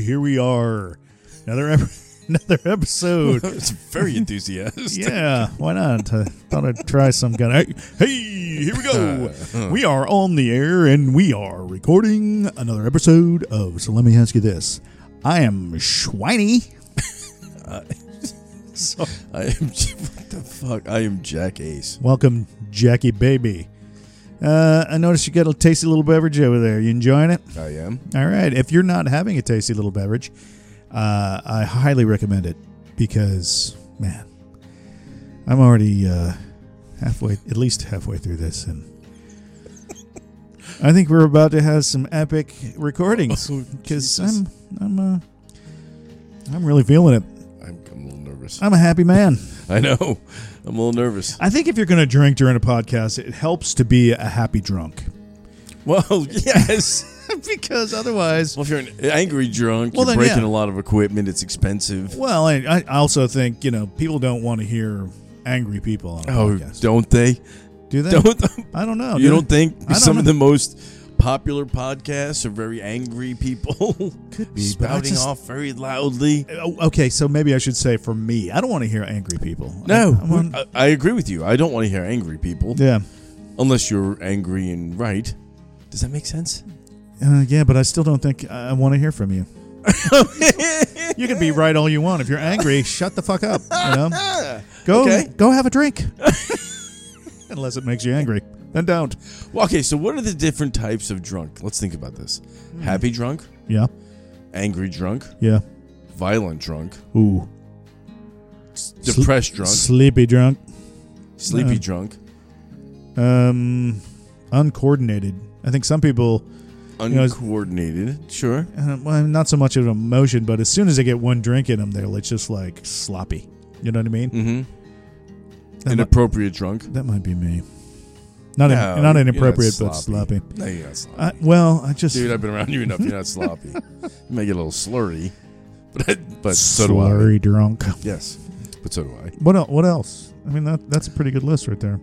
Here we are. Another ep- another episode. it's very enthusiastic. yeah, why not? I thought I'd try some kind of. Hey, hey, here we go. we are on the air and we are recording another episode of. So let me ask you this: I am Schwiney. so, I am. What the fuck? I am Jack Ace. welcome, Jackie baby. Uh, I noticed you got a tasty little beverage over there. You enjoying it? I am. All right. If you're not having a tasty little beverage, uh, I highly recommend it because, man, I'm already uh, halfway, at least halfway through this, and I think we're about to have some epic recordings Oh, because Jesus. I'm, I'm, uh, I'm really feeling it. I'm, I'm nervous. I'm a happy man. I know. I'm a little nervous. I think if you're going to drink during a podcast, it helps to be a happy drunk Well, yes. because otherwise. well, if you're an angry drunk, Well, you're then, breaking yeah. a lot of equipment. It's expensive. Well, I, I also think you know people don't want to hear angry people on a Oh, podcast. don't they? Do they? Don't I don't know. you Do don't think I don't some of the most popular podcasts are very angry people Could be, spouting just- off very loudly? Oh, okay, so maybe I should say for me, I don't want to hear angry people. No, I, I want- I, I agree with you. I don't want to hear angry people yeah, unless you're angry and right. Does that make sense? uh, yeah, but I still don't think I want to hear from you. You can be right all you want. If you're angry, shut the fuck up. You know, go Okay. go have a drink. Unless it makes you angry, then don't. Well, okay, so what are the different types of drunk? Let's think about this. Happy drunk, Yeah, angry drunk, yeah. violent drunk, Ooh, depressed drunk, sleepy drunk, sleepy drunk, um, uncoordinated. I think some people know, it's- uncoordinated. Sure. Uh, well, not so much of an emotion, but as soon as they get one drink in them, they're it's just like sloppy. You know what I mean? Mm-hmm. That, might, Inappropriate drunk. that might be me. Not in, No, not you're inappropriate, not but sloppy. No, you're not sloppy. I, well, I just Dude, I've been around you enough. You're not sloppy. You may get a little slurry, but but so do I. slurry drunk. Yes, but so do I. What el- What else? I mean, that that's a pretty good list right there.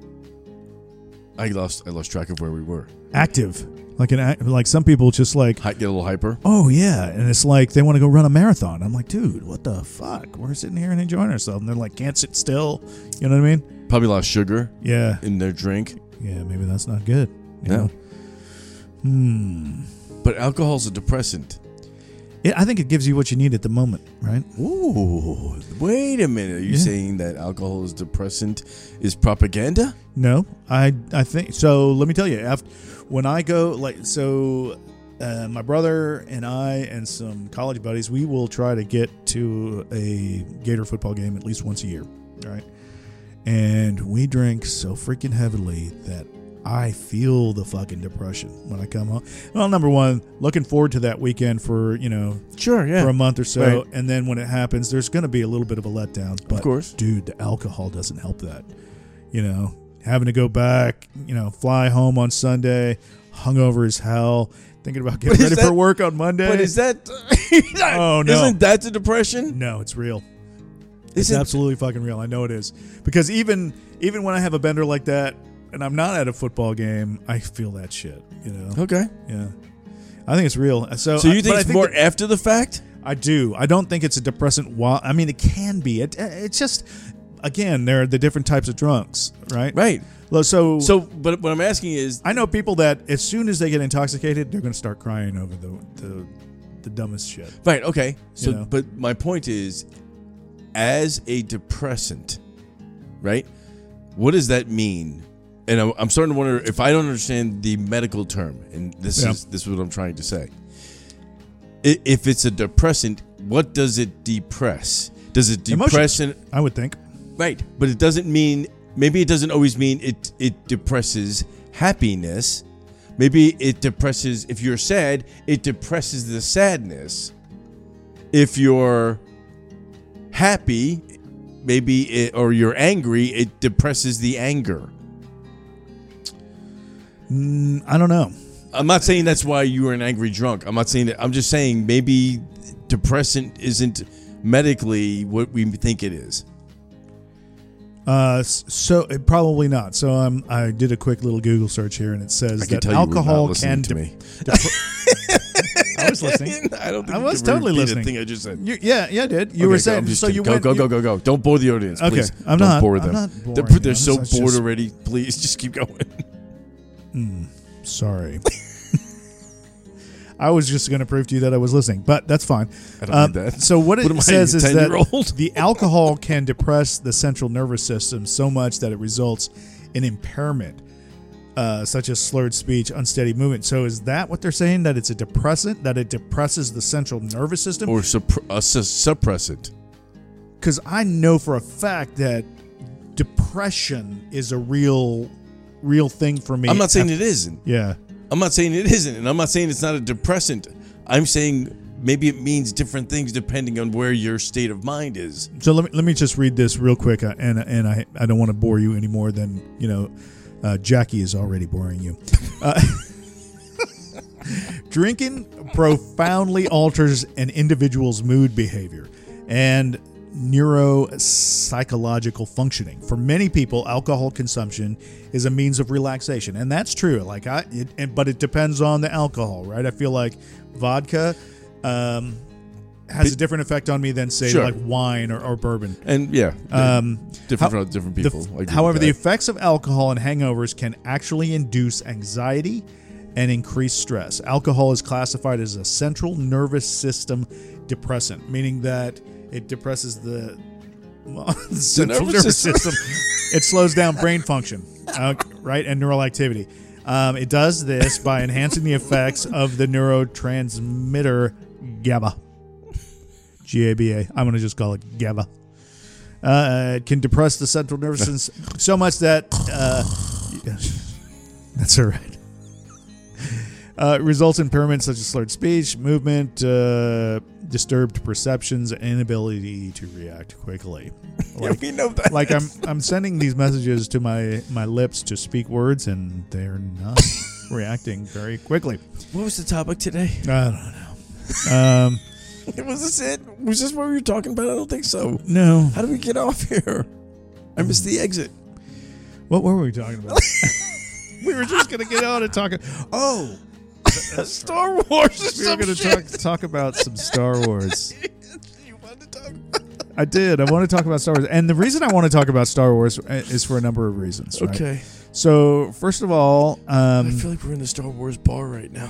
I lost I lost track of where we were. Active, like an act, like some people just like, get a little hyper. oh yeah, and it's like they want to go run a marathon. I'm like, dude, what the fuck? We're sitting here and enjoying ourselves, and they're like, can't sit still. You know what I mean? Probably lost sugar Yeah. in their drink. Yeah, maybe that's not good. You No. know? Hmm. But alcohol's a depressant. I think it gives you what you need at the moment, right? Ooh, wait a minute. Are you Yeah. saying that alcohol is depressant is propaganda? No, I I think so. Let me tell you, after when I go like so, uh, my brother and I and some college buddies, we will try to get to a Gator football game at least once a year, right? And we drink so freaking heavily that I feel the fucking depression when I come home. Well, number one, looking forward to that weekend for you know Sure, yeah. for a month or so, Right. and then when it happens, there's going to be a little bit of a letdown. But of course. dude, the alcohol doesn't help that. You know, having to go back, you know, fly home on Sunday, hungover as hell, thinking about getting ready for work on Monday. But is that Oh, no. Isn't that the depression? no, it's real. It's Isn't absolutely fucking real. I know it is because even even when I have a bender like that, and I'm not at a football game, I feel that shit. You know, Okay. yeah. I think it's real. So, So you think I it's more that- after the fact? I do. I don't think it's a depressant. While I mean, it can be. It, it's just again, there are the different types of drunks, right? Right. So, So, but what I'm asking is, I know people that as soon as they get intoxicated, they're going to start crying over the the, the dumbest shit. right? Okay. So, You know. but my point is, as a depressant, right? What does that mean? And I'm, I'm starting to wonder if I don't understand the medical term, and this Yeah. is this is what I'm trying to say. If it's a depressant, what does it depress? Does it depress? Emotions. I would think. Right, but it doesn't mean maybe it doesn't always mean it it depresses happiness, Maybe it depresses. If you're sad, it depresses the sadness. If you're happy, maybe it, or you're angry, it depresses the anger. I don't know. I'm not saying that's why you were an angry drunk. I'm not saying that. I'm just saying maybe depressant isn't medically what we think it is. Uh, so uh, probably not. So um, I did a quick little Google search here, and it says that tell you were not alcohol can. to de- me. I was listening. I don't think I was totally listening. Thing I just said. You, yeah, yeah, I did. You Okay, were saying so. kidding. You go, went. go, go, go, go. Don't bore the audience, Okay, please. I'm Don't not- bore them. not they're, they're so bored just- already. Please, just keep going. Hmm, sorry. I was just going to prove to you that I was listening, but that's fine. I don't need um, that. So what it What I, says is that the alcohol can depress the central nervous system so much that it results in impairment, uh, such as slurred speech, unsteady movement. So is that what they're saying? That it's a depressant? That it depresses the central nervous system? Or suppr- a su- suppressant. Because I know for a fact that depression is a real, real thing for me. I'm not saying it isn't. Yeah. I'm not saying it isn't, and I'm not saying it's not a depressant. I'm saying maybe it means different things depending on where your state of mind is. So let me let me just read this real quick, uh, and and I I don't want to bore you any more than you know. Uh, Jackie is already boring you. Uh, drinking profoundly alters an individual's mood behavior and neuropsychological functioning. For many people, alcohol consumption is a means of relaxation, and that's true. Like I, it, but it depends on the alcohol, right? I feel like vodka. Um, has a different effect on me than say Sure. like wine or, or bourbon. And yeah, Um, different how- for different the- people. I agree with however, the that. effects of alcohol and hangovers can actually induce anxiety and increase stress. Alcohol is classified as a central nervous system depressant, meaning that it depresses the, well, central nervous nervous system. system. it slows down brain function, uh, right, and neural activity. Um, it does this by enhancing the effects of the neurotransmitter GABA. G A B A. I'm going to just call it GABA. Uh, it can depress the central nervous system so much that uh, that's all right. Uh, results in impairments such as slurred speech, movement, uh, disturbed perceptions, and inability to react quickly. Like, we know that. like I'm I'm sending these messages to my my lips to speak words, and they're not reacting very quickly. What was the topic today? I don't know. Um, Was this it? Was this what we were talking about? I don't think so. no. How do we get off here? I missed the exit. What were we talking about? we were just gonna get on and talk. Oh, Star Wars we were gonna talk talk about some Star Wars. you wanted to talk about I did. I want to talk about Star Wars, and the reason I want to talk about Star Wars is for a number of reasons. Right? Okay. So first of all, I um, feel like we're in the Star Wars bar right now.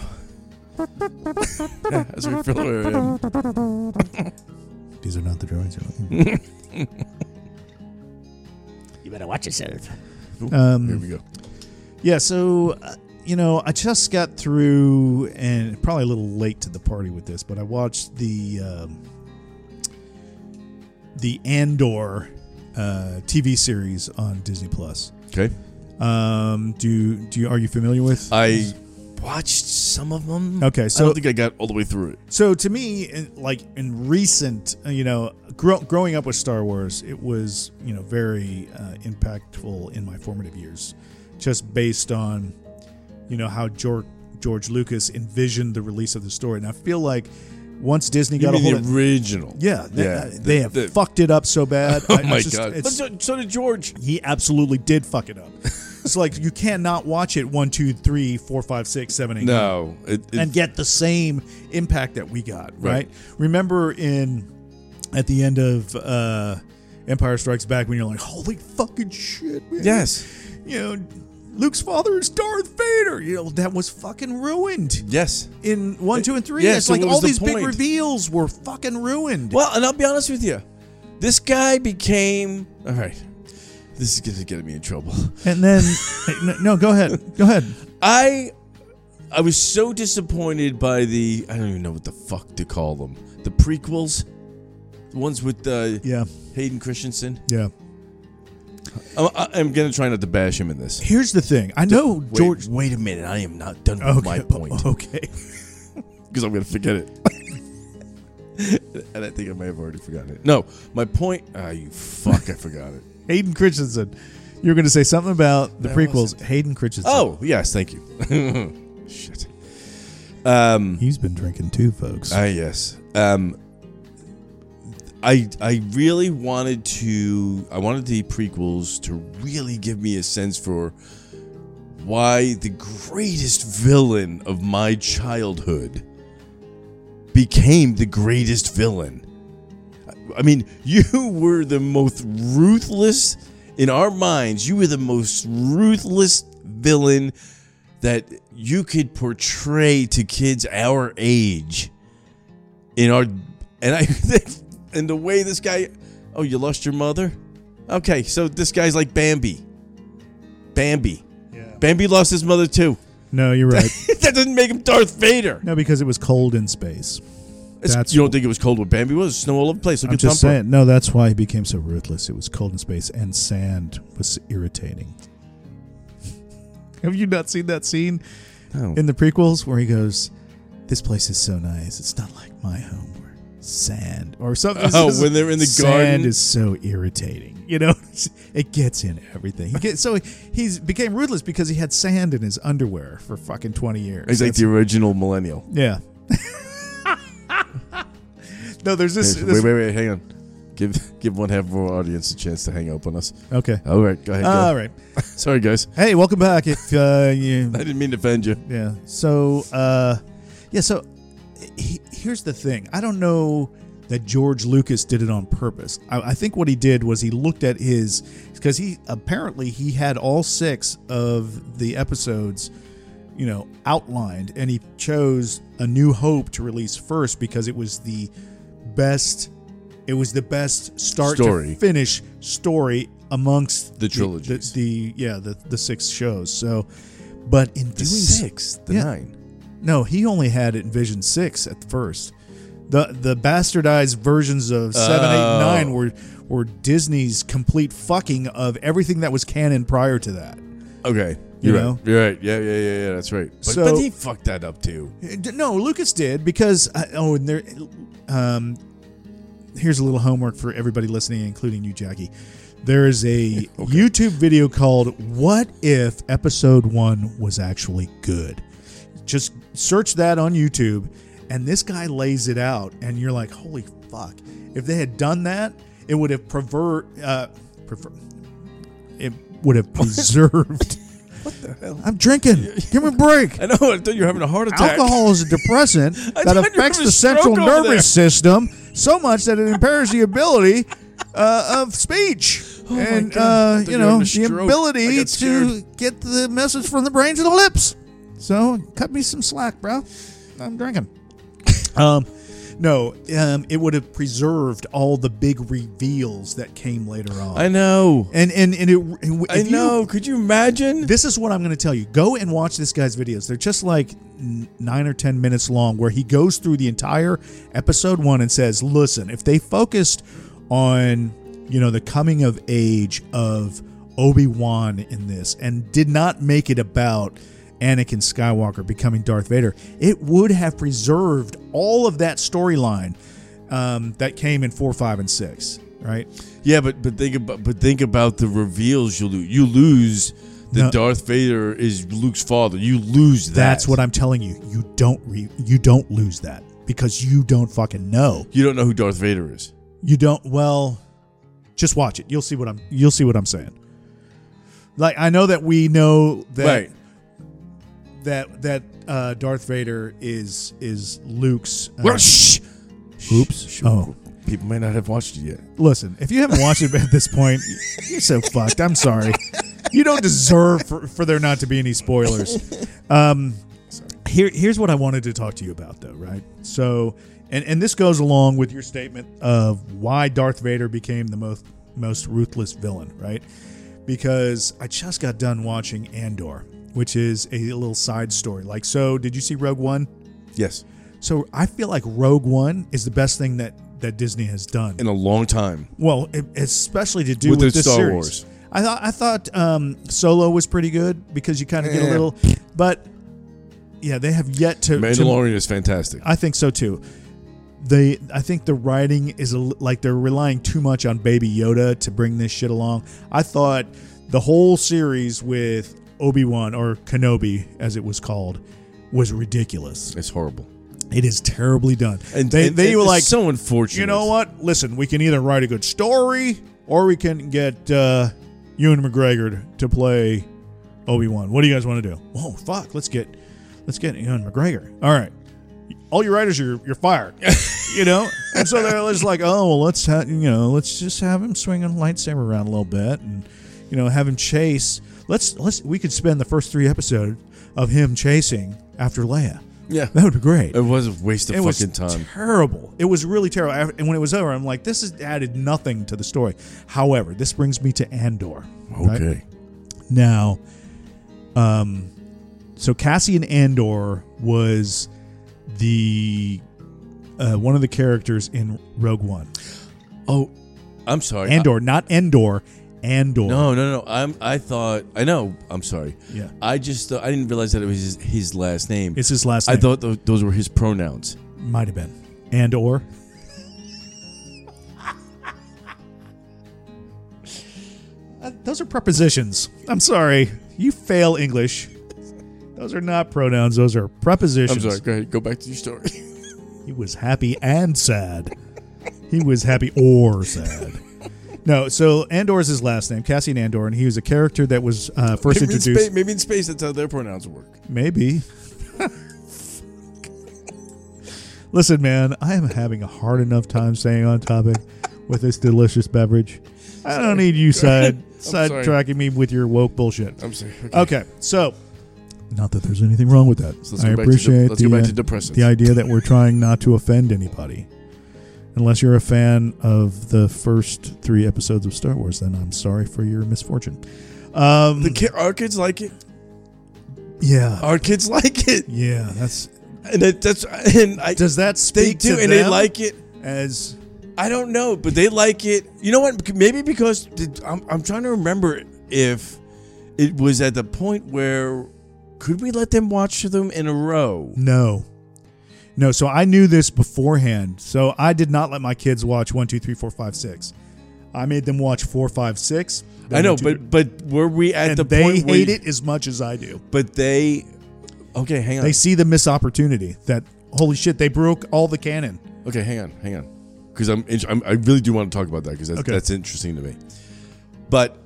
Yeah, as we feel where I am. these are not the droids. you're looking You better watch yourself. for. Um, Here we go. Yeah, so uh, you know, I just got through, and probably a little late to the party with this, but I watched the um, the Andor uh, TV series on Disney Plus. Okay. Um, do do you are you familiar with? I watched some of them. Okay, so I don't think I got all the way through it. So to me, in- like in recent, uh, you know, grow, growing up with Star Wars, it was you know very uh, impactful in my formative years, just based on you know how George George Lucas envisioned the release of the story, and I feel like once Disney You got a mean hold the of original? yeah, they, Yeah, uh, the- they have the- fucked it up so bad. Oh I- I my just- god! it's- so, so did George. he absolutely did fuck it up. it's like you cannot watch it one, two, three, four, five, six, seven, eight, No, it, it, and get the same impact that we got, right? Right. Remember in at the end of uh Empire Strikes Back when you're like, holy fucking shit, man. yes, You know, Luke's father is Darth Vader. You know, that was fucking ruined yes. in one, two, and three. Yeah, it's so like all the these big reveals were fucking ruined. Well, and I'll be honest with you, this guy became all right. This is gonna get me in trouble. And then no, no, go ahead. Go ahead. I I was so disappointed by the I don't even know what the fuck to call them. The prequels, the ones with uh, Yeah. Hayden Christensen. Yeah. I'm, I'm gonna try not to bash him in this. Here's the thing. I know Wait, George. wait a minute. I am not done with my point Okay. because I'm gonna forget it. and I think I may have already forgotten it. No, my point. Ah, you fuck! I forgot it. Hayden Christensen. You were going to say something about the That prequels. was Hayden Christensen. Oh yes, thank you. Shit. Um. he's been drinking too, folks. Ah, yes. Um, I I really wanted to. I wanted the prequels to really give me a sense for why the greatest villain of my childhood became the greatest villain. I mean, you were the most ruthless in our minds. You were the most ruthless villain that you could portray to kids our age in our and I think and the way this guy oh you lost your mother okay so this guy's like Bambi Bambi yeah. Bambi lost his mother too No, you're right. that doesn't make him Darth Vader no, because it was cold in space. It's- That's- you don't think it was cold where Bambi was snow all over the place look I'm at just Thumper. saying. No, that's why he became so ruthless. It was cold in space, and sand was irritating. Have you not seen that scene No. in the prequels where he goes, "This place is so nice. It's not like my home sand or something." Oh, just- when they're in the sand garden? is so irritating. You know, it gets in everything. He gets so he, he's became ruthless because he had sand in his underwear for fucking twenty years. he's like the original millennial yeah. no, there's this. wait this wait wait hang on give give one half of our audience a chance to hang up on us okay. all right go ahead go. All right. sorry guys Hey, welcome back. If uh, you, I didn't mean to offend you yeah. So, uh, yeah. So, he, here's the thing. I don't know that George Lucas did it on purpose. I, I think what he did was he looked at his because he apparently he had all six of the episodes, you know, outlined, and he chose A New Hope to release first because it was the best. It was the best start Story. to finish story amongst The trilogy, The, the, yeah the the six shows. So, but in the doing six the Yeah. nine no, he only had it in Vision Six at first. The the bastardized versions of seven, eight, and nine Oh. were were Disney's complete fucking of everything that was canon prior to that. Okay. You You're know? right. You're right. Yeah, yeah, yeah, yeah. That's right. But, So- but he fucked that up too. No, Lucas did because uh, oh, and there. Um, here's a little homework for everybody listening, including you, Jackie. There is a YouTube video called "What If Episode One Was Actually Good." Just search that on YouTube, and this guy lays it out, and you're like, "Holy fuck!" If they had done that, it would have pervert. Uh, prefer, it would have preserved. what the hell? I'm drinking. Give me a break. I know. I thought you were having a heart attack. Alcohol is a depressant that thought you were affects the central nervous system so much that it impairs the ability uh, of speech Oh and uh, you know the ability to get the message from the brain to the lips. So cut me some slack, bro. I'm drinking. um, no, um, it would have preserved all the big reveals that came later on. I know. and and and it. and I if you- know. Could you imagine? this is what I'm going to tell you. Go and watch this guy's videos. They're just like nine or 10 minutes long, where he goes through the entire episode one and says, listen, if they focused on, you know, the coming of age of Obi-Wan in this and did not make it about Anakin Skywalker becoming Darth Vader, it would have preserved all of that storyline um, that came in four, five, and six, right? yeah, but but think about but think about the reveals you lose. You lose that No. Darth Vader is Luke's father. You lose that. That's what I'm telling you. You don't re- you don't lose that because you don't fucking know. You don't know who Darth Vader is. You don't. Well, just watch it. You'll see what I'm. You'll see what I'm saying. Like I know that we know that right. That that uh, Darth Vader is is Luke's. Uh, Well, shh. Oops. Shh. Oh. People may not have watched it yet. listen, if you haven't watched it at this point, you're so fucked. I'm sorry. You don't deserve for, for there not to be any spoilers. Um, here, here's what I wanted to talk to you about, though, right? So, and and this goes along with your statement of why Darth Vader became the most most ruthless villain, right? Because I just got done watching Andor, which is a little side story. Like, so did you see Rogue One? Yes. So I feel like Rogue One is the best thing that that Disney has done. In a long time. Well, it, especially to do With with, the this Star series. Wars. I thought I thought um, Solo was pretty good because you kind of get a Eh. little, but yeah, they have yet to. to Mandalorian is fantastic. I think so too. They, I think the writing is a, like they're relying too much on Baby Yoda to bring this shit along. I thought the whole series with Obi Wan or Kenobi, as it was called, was ridiculous. It's horrible. It is terribly done. And they, and- they and were like, so unfortunate. you know what? Listen, we can either write a good story or we can get uh, Ewan McGregor to play Obi Wan. What do you guys want to do? Oh fuck, let's get let's get Ewan McGregor. All right, all your writers, you're you're fired. you know, and so they're just like, oh well, let's ha- you know, let's just have him swing a lightsaber around a little bit, and you know, have him chase. Let's let's we could spend the first three episodes of him chasing after Leia. Yeah. That would be great It was a waste of it was fucking time. terrible. It was really terrible. And when it was over, I'm like, this has added nothing to the story. However, this brings me to Andor. right? Okay. Now, um, so Cassian Andor was the uh, one of the characters in Rogue One. Oh, I'm sorry. Andor, not Endor. Andor. No, no, no. I'm. I thought. I know. I'm sorry. Yeah. I just. thought- I didn't realize that it was his, his last name. It's his last I name. thought th- those were his pronouns. Might have been. Andor. Uh, Those are prepositions. I'm sorry. You fail English. Those are not pronouns. Those are prepositions. I'm sorry. Go ahead. Go back to your story. He was happy and sad. He was happy or sad. No, so Andor is his last name, Cassian Andor, and he was a character that was uh, first maybe, in introduced. space, maybe in space, that's how their pronouns work. Maybe. Listen, man, I am having a hard enough time staying on topic with this delicious beverage. I don't need you side sidetracking me with your woke bullshit. I'm sorry. Okay. Okay, so not that there's anything wrong with that. So let's I go to de- appreciate let's the, uh, to the idea that we're trying not to offend anybody. Unless you're a fan of the first three episodes of Star Wars, then I'm sorry for your misfortune. Um, The ki- our kids like it. yeah, Our kids like it, yeah. That's and that, that's and I, does that they speak do, to and they like it. as I don't know, but they like it. You know what? Maybe because I'm, I'm trying to remember if it was at the point where could we let them watch them in a row? no, no. So I knew this beforehand. So I did not let my kids watch one, two, three, four, five, six. I made them watch four, five, six. I know, two, but but were we at the they point hate you- it as much as I do. But they, okay, hang on. They see the missed opportunity. That holy shit, they broke all the canon. Okay, hang on, hang on, because I'm, I'm I really do want to talk about that because that's, Okay. that's interesting to me. But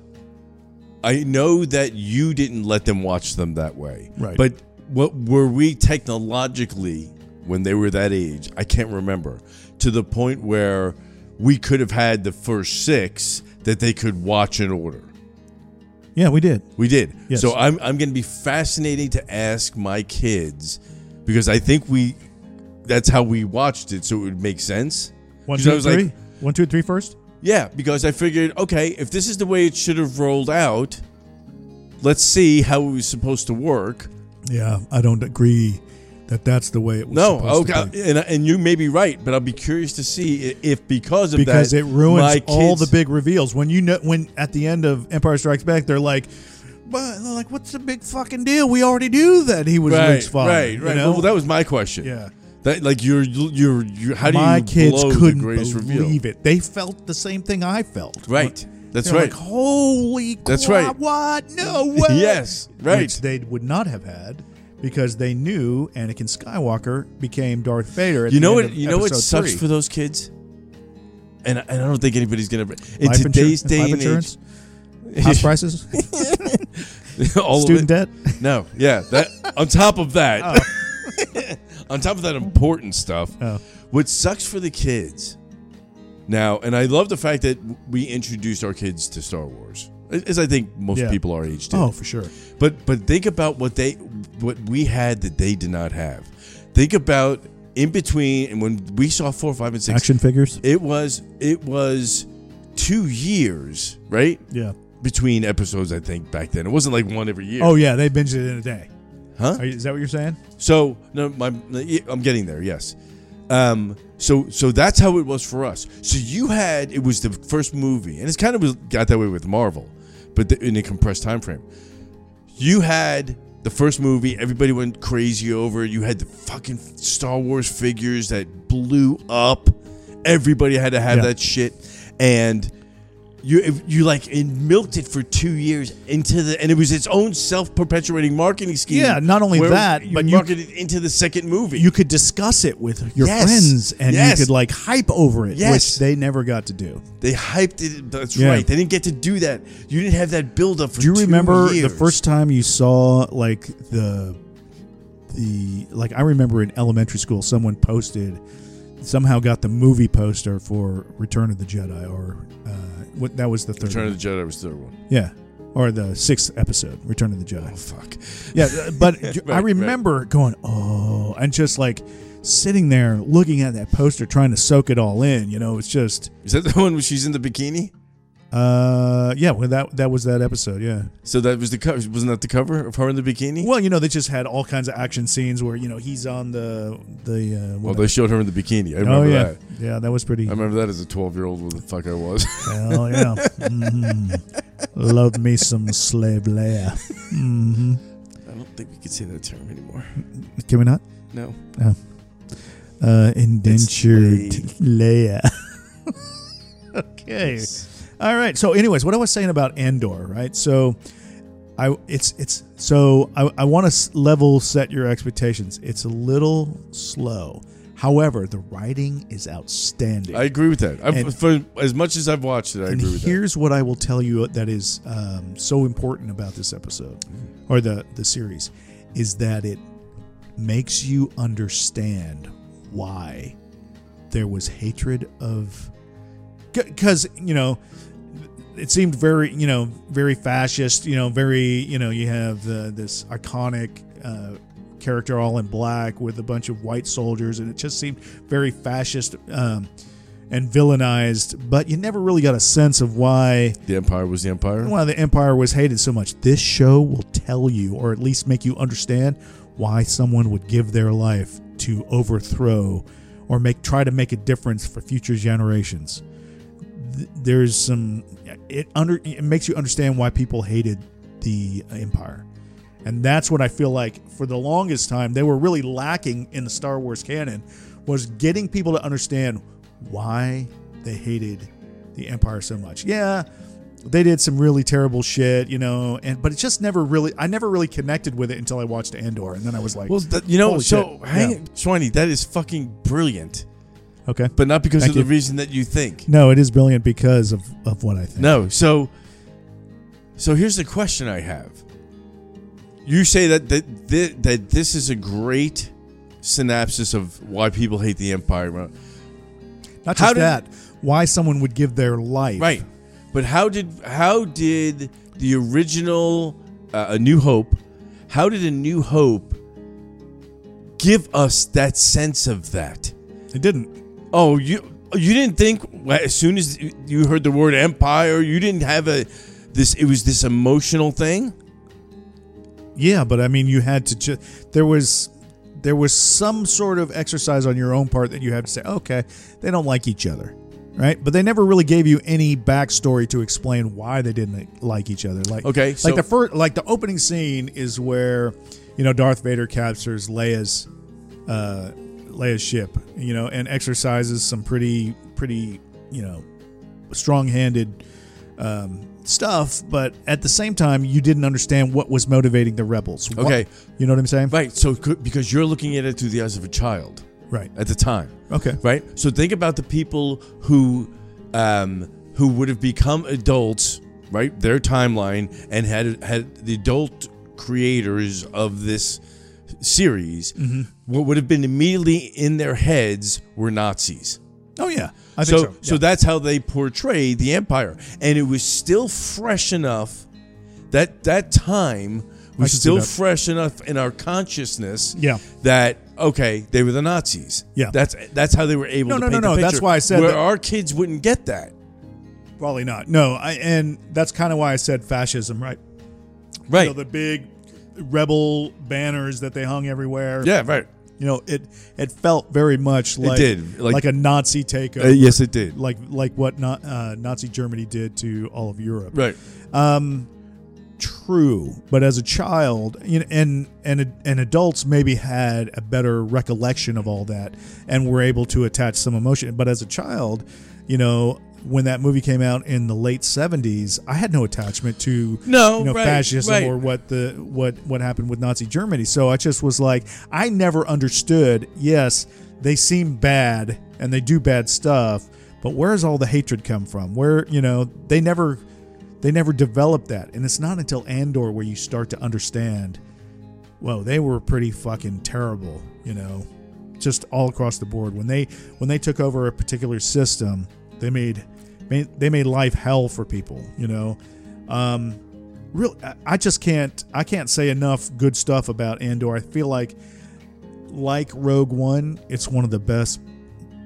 I know that you didn't let them watch them that way, Right. But what were we technologically when they were that age? I can't remember to the point where we could have had the first six that they could watch in order. Yeah, we did. We did. Yes. So I'm I'm going to be fascinating to ask my kids because I think we that's how we watched it, so it would make sense. One, 'Cause I two, was three. like- One, two, three first. Yeah, because I figured, okay, if this is the way it should have rolled out, let's see how it was supposed to work. Yeah, I don't agree that that's the way it was. No, supposed to okay, and and you may be right, but I'll be curious to see if because of because that, it ruins all the big reveals. When you know, when at the end of Empire Strikes Back, they're like, "But they're like, what's the big fucking deal? We already knew that he was right, Luke's father." right, you right. know? Well, that was my question. yeah. that like you're you're you. How do My you kids couldn't the believe reveal? it. They felt the same thing I felt. Right, that's They're right. Like, Holy, That's crap, right. What? No way. yes, right. Which they would not have had because they knew Anakin Skywalker became Darth Vader. At you the know end what? of You know what sucks three. for those kids, and I I don't think anybody's gonna. In life today's insur- day life and insurance, house prices, all student debt. No, yeah. That on top of that, oh. on top of that important stuff, Oh. what sucks for the kids now, and I love the fact that we introduced our kids to Star Wars, as I think most Yeah. people our age. Oh, for sure. But but think about what they what we had that they did not have. Think about in between, and when we saw four, five, and six, Action figures. it was it was two years, right? Yeah. Between episodes, I think back then it wasn't like one every year. Oh yeah, they binged it in a day. huh? Are you, is that what you're saying? So no, my I'm getting there. Yes. Um. So so that's how it was for us. So you had it was the first movie, and it's kind of was, got that way with Marvel, but the, in a compressed time frame. You had the first movie, everybody went crazy over. it. You had the fucking Star Wars figures that blew up. Everybody had to have Yeah. that shit, and you if you like it milked it for two years into the, and it was its own self perpetuating marketing scheme. Yeah, not only that, you but you- marketed it into the second movie. You could discuss it with your Yes. friends, and Yes. you could like hype over it, Yes. which they never got to do. They hyped it. That's Yeah. right. They didn't get to do that. You didn't have that build up for. Do you remember years. the first time you saw like the the like I remember in elementary school someone posted somehow got the movie poster for Return of the Jedi or uh, what that was the third Return one. of the Jedi was the third one. yeah or the sixth episode Return of the Jedi Oh fuck. yeah but I right. remember going oh and just like sitting there looking at that poster trying to soak it all in you know it's just Is that the one where she's in the bikini? Uh yeah well that that was that episode yeah So that was the cover. Wasn't that the cover of her in the bikini? Well, you know, they just had all kinds of action scenes where you know he's on the the. Uh, Well, they showed her in the bikini. I oh yeah, that. yeah, that was pretty. I remember that as a twelve-year-old. What the fuck I was. Hell yeah, mm love me some slave Leia. hmm I don't think we could say that term anymore. Can we not? No. Uh, indentured Leia. okay. All right. So, anyways, what I was saying about Andor, right? So, I it's it's so I, I want to level set your expectations. It's a little slow. However, the writing is outstanding. I agree with that. And- for as much as I've watched it, I and agree with that. here's what I will tell you that is um, so important about this episode or the the series is that it makes you understand why there was hatred of because you know it seemed very you know very fascist you know very you know you have the, this iconic uh, character all in black with a bunch of white soldiers and it just seemed very fascist um, and villainized but you never really got a sense of why The Empire was the Empire. why the empire was hated so much this show will tell you or at least make you understand why someone would give their life to overthrow or make try to make a difference for future generations Th- there's some it under it makes you understand why people hated the empire and that's what i feel like for the longest time they were really lacking in the star wars canon was getting people to understand why they hated the empire so much yeah they did some really terrible shit you know and but it just never really i never really connected with it until i watched andor and then i was like Well, that, you know, so shit. hang, Yeah. Schwiney, that is fucking brilliant, okay but not because Thank of the reason that you think. no it is brilliant because of of what i think No, so so here's the question I have. You say that that that, that this is a great synopsis of why people hate the empire, not just How did- that why someone would give their life right? But how did how did the original uh, A New Hope? How did A New Hope give us that sense of that? it didn't Oh, you you didn't think as soon as you heard the word empire, you didn't have a this. It was this emotional thing. Yeah, but I mean, you had to just there was there was some sort of exercise on your own part that you had to say, okay, they don't like each other, right? But they never really gave you any backstory to explain why they didn't like each other. Like, Okay, so- like the first, like the opening scene is where you know Darth Vader captures Leia's uh, Leia's ship, you know, and exercises some pretty pretty you know strong-handed um, stuff, but at the same time, you didn't understand what was motivating the rebels. What- Okay. you know what I'm saying? Right. So because you're looking at it through the eyes of a child Right. at the time, Okay. right? So think about the people who um, who would have become adults, right? Their timeline and had had the adult creators of this series. Mm-hmm. What would have been immediately in their heads were Nazis. Oh yeah, I think so, so. so, that's how they portrayed the empire, and it was still fresh enough that that time was still fresh enough in our consciousness. Yeah. that okay, they were the Nazis. Yeah. that's that's how they were able. No, to no, no, no, that's why I said where that- our kids wouldn't get that. probably not. No, I and that's kind of why I said fascism, right? Right. You know, the big rebel banners that they hung everywhere. yeah. Right. You know, it it felt very much like did, like- like, a Nazi takeover. Uh, yes, it did. like like what not, uh, Nazi Germany did to all of Europe. Right. Um, true, but as a child, you know, and and and adults maybe had a better recollection of all that and were able to attach some emotion. But as a child, you know, when that movie came out in the late seventies, I had no attachment to No, you know right, fascism right. or what the what what happened with Nazi Germany. So I just was like, I never understood. Yes, they seem bad and they do bad stuff, but where's all the hatred come from? Where you know they never they never developed that, and it's not until Andor where you start to understand. Well, they were pretty fucking terrible, you know, just all across the board. When they when they took over a particular system, they made they made life hell for people, you know. Um, real, I- just can't I can't say enough good stuff about Andor. I feel like like Rogue One, it's one of the best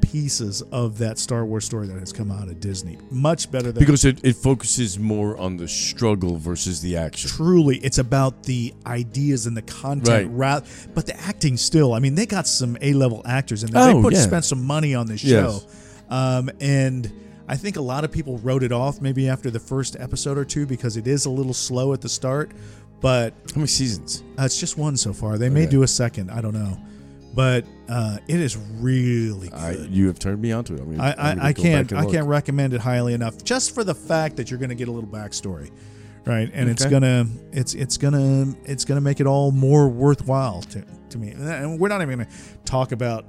pieces of that Star Wars story that has come out of Disney. Much better than Because it, it focuses more on the struggle versus the action. truly it's about the ideas and the content Right. ra- but the acting still i mean they got some a-level actors in there they Oh, put yeah. spent some money on this show Yes. um, and i think a lot of people wrote it off maybe after the first episode or two because it is a little slow at the start but How many seasons? uh, it's just one so far they may do a second i don't know but uh, it is really I, good you have turned me onto it. I mean, I, I, gonna I can't I can't recommend it highly enough just for the fact that you're going to get a little backstory, right? And it's gonna it's it's gonna it's gonna make it all more worthwhile to, to me. And we're not even going to talk about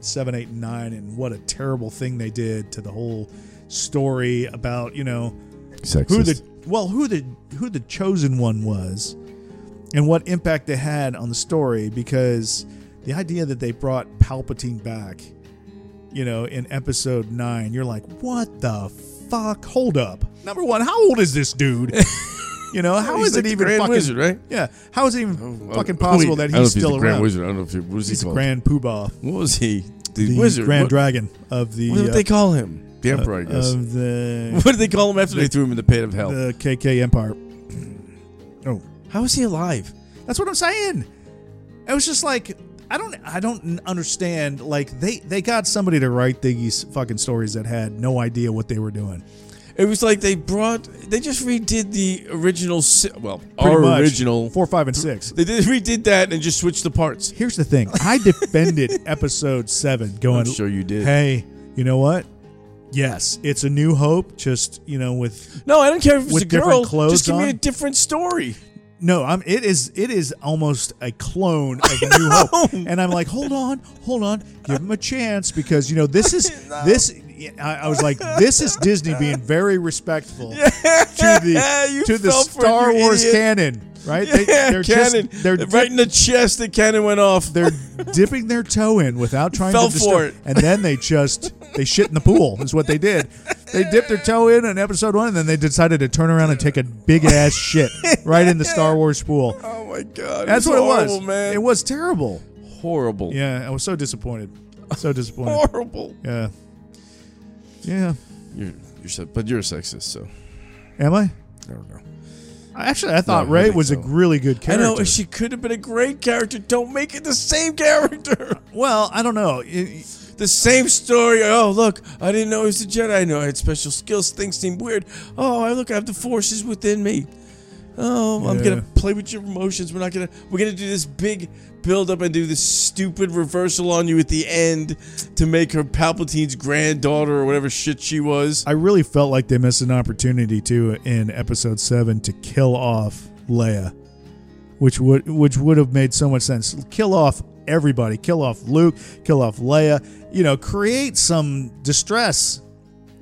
seven, eight, and nine and what a terrible thing they did to the whole story about you know Sexist. who the well who the who the chosen one was and what impact they had on the story because the idea that they brought Palpatine back you know in episode 9 you're like what the fuck hold up number 1 how old is this dude you know how He's is like it even Grand fucking Wizard, right? yeah how is it even Oh, fucking possible wait, that I don't know he's still Grand around Wizard. I don't know if he, what was he he's the called? grand poobah what was he? The, the wizard. grand what, dragon of the what did uh, they call him? The Emperor, uh, I guess. of the what did they call him after they threw him in the pit of hell? the KK empire oh How is he alive? That's what I'm saying. It was just like I don't I don't understand. Like they they got somebody to write these fucking stories that had no idea what they were doing. It was like they brought, they just redid the original, well, Pretty our much. original. four, five, and six. They did redid that and just switched the parts. Here's the thing. I defended episode seven, going, I'm sure you did. "Hey, you know what? Yes, it's a new hope. Just you know, with No, I don't care if it's a girl. just give me on? a different story. no, I'm. It is. It is almost a clone of New Hope, and I'm like, hold on, hold on, give him a chance because you know this is this. I, I was like, this is Disney being very respectful to the to the fell Star Wars idiot. canon, right? Yeah, they're cannon. just they're right in the chest. The cannon went off. they're dipping their toe in without trying Fell to for it. and then they just they shit in the pool is what they did. They dipped their toe in in episode one, and then they decided to turn around and take a big ass shit right in the Star Wars pool. oh my god, That's it what it was was. man. It was terrible. horrible. Yeah, I was so disappointed. So disappointed. horrible. Yeah. Yeah. You're, you're, but you're a sexist, so Am I? I don't know. Actually, I thought No, Rey think was a really good character. I character. know she could have been a great character. Don't make it the same character. well, I don't know. It- The same story. Oh, look, I didn't know he was a Jedi. I know I had special skills. Things seem weird. Oh, I look, I have the forces within me. Oh, I'm gonna play with your emotions. We're not gonna. We're gonna do this big build up and do this stupid reversal on you at the end to make her Palpatine's granddaughter or whatever shit she was. I really felt like they missed an opportunity too in episode seven to kill off Leia, which would which would have made so much sense. Kill off everybody. Kill off Luke. Kill off Leia. You know, create some distress.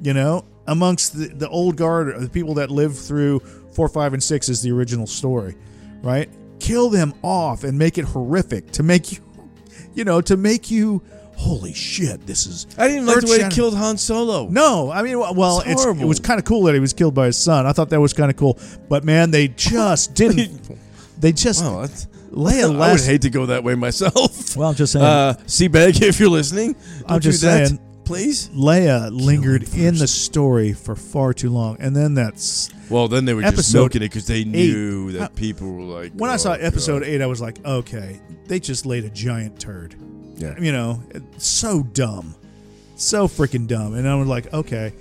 You know, amongst the, the old guard, the people that lived through four, five, and six is the original story, right? Kill them off and make it horrific to make you, you know, to make you. Holy shit! This is. I didn't like the way he killed Han Solo. No, I mean, well, It's it's, it was kind of cool that he was killed by his son. I thought that was kind of cool, but man, they just didn't. They just Wow, Leia I would hate to go that way myself. well, I'm just saying, Uh, Seabag, if you're listening, don't I'm just do that, saying- please. Leia lingered in the story for far too long, and then that's Well, then they were just Episode milking it because they knew eight. that How- people were like. when I "Oh, saw episode God." eight, I was like, okay, they just laid a giant turd. Yeah. You know, so dumb, so freaking dumb. And I was like, okay,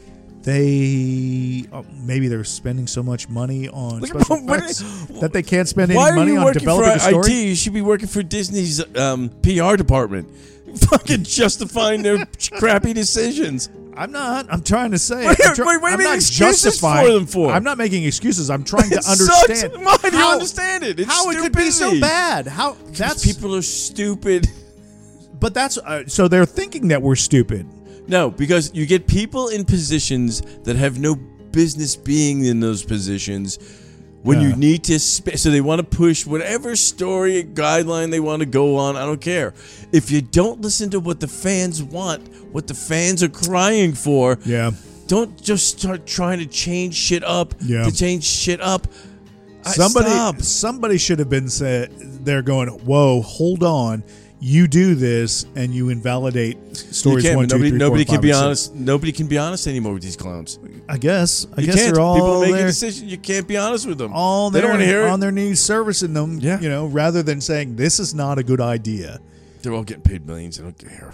they uh, maybe they're spending so much money on Look, special what- effects that they can't spend any money on developing a story. IT? You should be working for Disney's um, PR department. Fucking justifying their crappy decisions. I'm not. I'm trying to say. What- I'm, what- what I'm not justifying for them for? I'm not making excuses. I'm trying to understand. Why do you how- understand it? It's how it could be so bad. How that's people are stupid. But that's uh, so they're thinking that we're stupid. No, because you get people in positions that have no business being in those positions when Yeah. you need to sp- so they want to push whatever story guideline they want to go on i don't care if you don't listen to what the fans want what the fans are crying for Yeah. don't just start trying to change shit up Yeah. to change shit up Somebody stop. somebody should have been said they're going, "Whoa, hold on. You do this and you invalidate You stories can't, one, two, nobody, three, nobody four, can be honest. Nobody can be honest anymore with these clowns. I guess. I You guess can't. they're all People make there, a decision. You can't be honest with them. all they don't want to hear on it. their knees servicing them, Yeah. you know, rather than saying this is not a good idea. They're all getting paid millions. They don't care.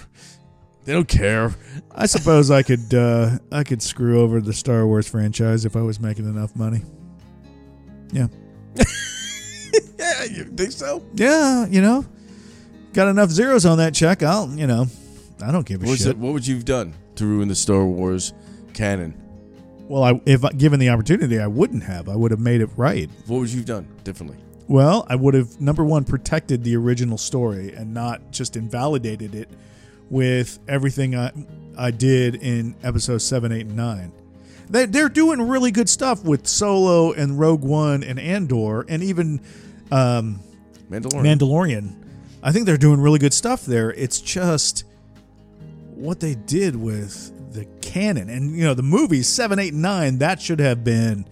They don't care. I suppose I could uh, I could screw over the Star Wars franchise if I was making enough money. Yeah. Yeah, you think so? Yeah, you know, got enough zeros on that check. I'll, you know, I don't give a What, shit. it, what would you have done to ruin the Star Wars canon? Well, I, if I- given the opportunity, I wouldn't have. I would have made it right. What would you have done differently? Well, I would have number one protected the original story and not just invalidated it with everything I I did in episodes seven, eight, and nine. They, they're doing really good stuff with Solo and Rogue One and Andor and even um, Mandalorian. Mandalorian. I think they're doing really good stuff there. It's just what they did with the canon. And you know the movies 7 8 9 that should have been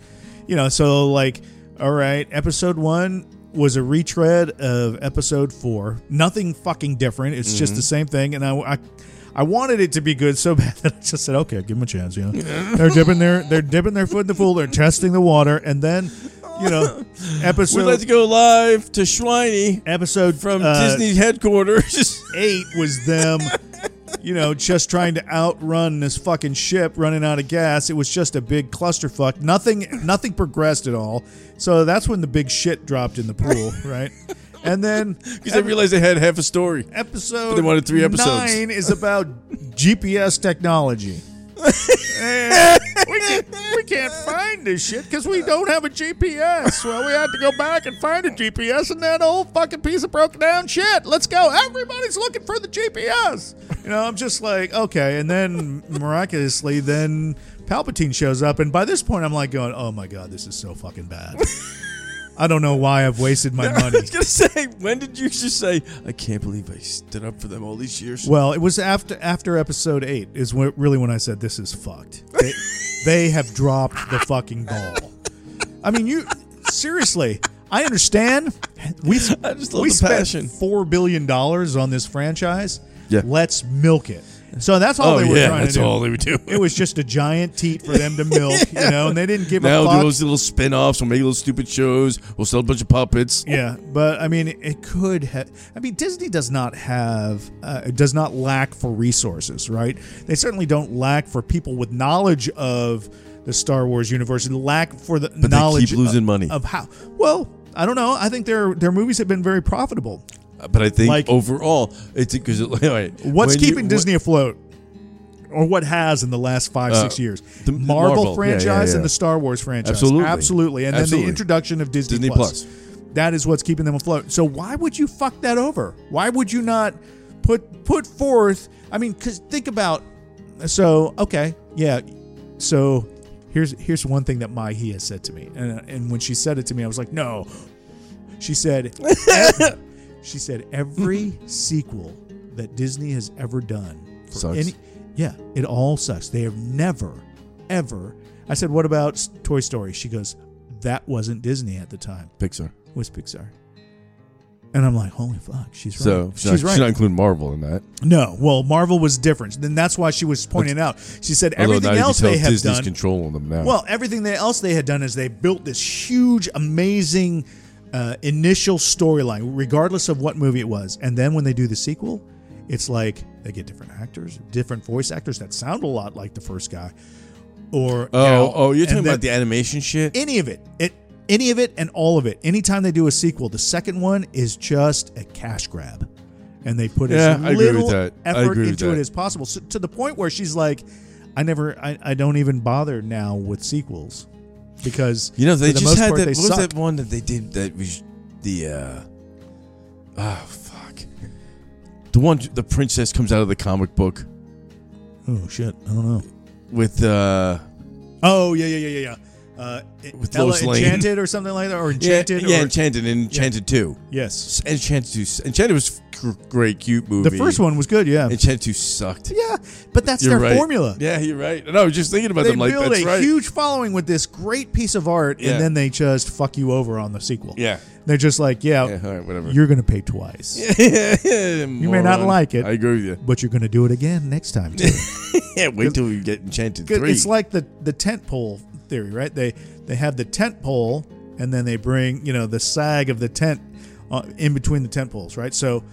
you know so like all right episode 1 was a retread of episode 4 nothing fucking different. It's just mm-hmm. the same thing. And I, I I wanted it to be good so bad that I just said, "Okay, give them a chance." You know, they're dipping their they're dipping their foot in the pool. They're testing the water, and then, you know, episode. We'd like to go live to Schwiney episode from uh, Disney headquarters. eight was them, you know, just trying to outrun this fucking ship running out of gas. It was just a big clusterfuck. Nothing, nothing progressed at all. So that's when the big shit dropped in the pool, right? And then Because they realized they had half a story. episode But they wanted three episodes. nine is about GPS technology. And we, can't, we can't find this shit because we don't have a GPS. Well, we had to go back and find a GPS in that old fucking piece of broken down shit. Let's go. Everybody's looking for the GPS. You know, I'm just like, okay. And then miraculously, then Palpatine shows up. And by this point, I'm like going, oh my God, this is so fucking bad. I don't know why I've wasted my money. I was gonna say, when did you just say, "I can't believe I stood up for them all these years"? Well, it was after after episode eight is when, really when I said this is fucked. They, they have dropped the fucking ball. I mean, you seriously. I understand. We I we spent passion. four billion dollars on this franchise. Yeah. let's milk it. So that's all oh they were yeah, trying to do. all they would do. It was just a giant teat for them to milk, you know, and they didn't give now a we'll do those little spin-offs. We'll make little stupid shows. We'll sell a bunch of puppets. Yeah, but I mean, it could have. I mean, Disney does not have, uh, does not lack for resources, right? They certainly don't lack for people with knowledge of the Star Wars universe and lack for the they knowledge keep losing of, money. of how. Well, I don't know. I think their their movies have been very profitable. But I think Like- overall, it's because it, wait, What's when you- keeping when- Disney afloat? Or what has in the last five, Uh, six years? the- the Marvel, Marvel. Yeah, franchise yeah, yeah. and the Star Wars franchise. Absolutely. Absolutely. And then Absolutely. the introduction of Disney, Disney Plus. Plus. That is what's keeping them afloat. So why would you fuck that over? Why would you not put put forth? I mean, because think about. So okay, yeah. So here's here's one thing that my he has said to me, and and when she said it to me, I was like, no. She said, ev- she said every sequel that Disney has ever done for Sucks. any, yeah, it all sucks. They have never, ever. I said, what about Toy Story? She goes, that wasn't Disney at the time Pixar. it was Pixar. And I'm like, holy fuck, she's right. So she's, not, right. she's not including Marvel in that. no, well, Marvel was different. Then that's why she was pointing out. She said everything else they have Disney's done. controlling them now. Well, everything else they had done is they built this huge, amazing uh, initial storyline, regardless of what movie it was. And then when they do the sequel, it's like they get different actors, different voice actors that sound a lot like the first guy. Or Oh, oh, you're talking about the animation shit? any of it. It any of it and all of it. Anytime they do a sequel, the second one is just a cash grab. And they put Yeah, as I little. Effort into it as possible. So, to the point where she's like, I never I, I don't even bother now with sequels. Because You know, they the just had part, that. What was that one that they did that was the. uh Oh, fuck. The one, the princess comes out of the comic book Oh shit. I don't know. with. uh Oh yeah, yeah, yeah, yeah, yeah. Uh, With Ella Lois Lane. Enchanted or something like that, or Enchanted. Yeah, yeah or, Enchanted and Enchanted 2. yes. Enchanted 2. Enchanted was great, cute movie. The first one was good. Yeah, Enchanted 2 sucked. yeah, but that's You're their right. formula. Yeah, you're right. And I was just thinking about They them like, build that's a right. huge following with this great piece of art, Yeah. and then they just fuck you over on the sequel. yeah. They're just like, yeah, Yeah, all right, whatever. you're gonna pay twice, you may not like it. I agree with you. but you're gonna do it again next time too. Yeah, wait till we get Enchanted 3. it's like the the tent pole theory, right? They they have the tent pole, and then they bring you know the sag of the tent uh, in between the tent poles, right? So.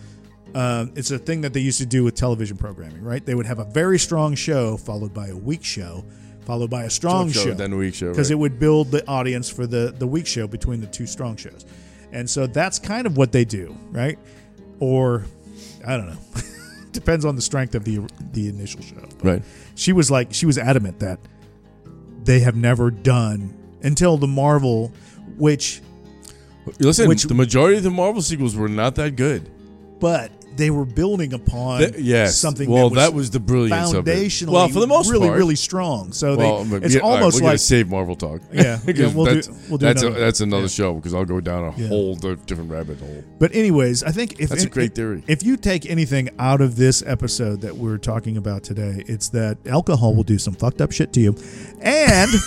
Um, it's a thing that they used to do with television programming, right? They would have a very strong show followed by a weak show, followed by a strong show, show, then a weak show, because right. it would build the audience for the the weak show between the two strong shows, and so that's kind of what they do, right? Or I don't know, depends on the strength of the the initial show. But Right. She was like she was adamant that they have never done until the Marvel, which Listen, Which- the majority of the Marvel sequels were not that good. but they were building upon Th- yes. something Well, that was, that was the brilliance foundationally Well, for the most really part. really strong. So Well, they it's yeah, almost we're like save Marvel talk. Yeah, yeah, we'll do- that's, we'll do that's, a, another- that's another yeah. show because I'll go down a whole different rabbit hole. But anyways, I think if That's a great theory. If you take anything out of this episode that we're talking about today, it's that alcohol will do some fucked up shit to you, and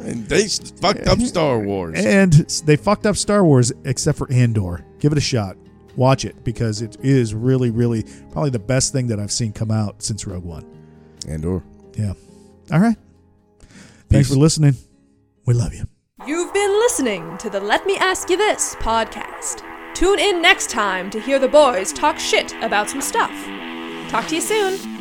And they fucked up Star Wars. and they fucked up Star Wars except for Andor. Give it a shot. Watch it because it is really, really probably the best thing that I've seen come out since Rogue One. Andor. Yeah. All right. Thanks Peace. for listening. We love you. You've been listening to the Let Me Ask You This podcast. Tune in next time to hear the boys talk shit about some stuff. Talk to you soon.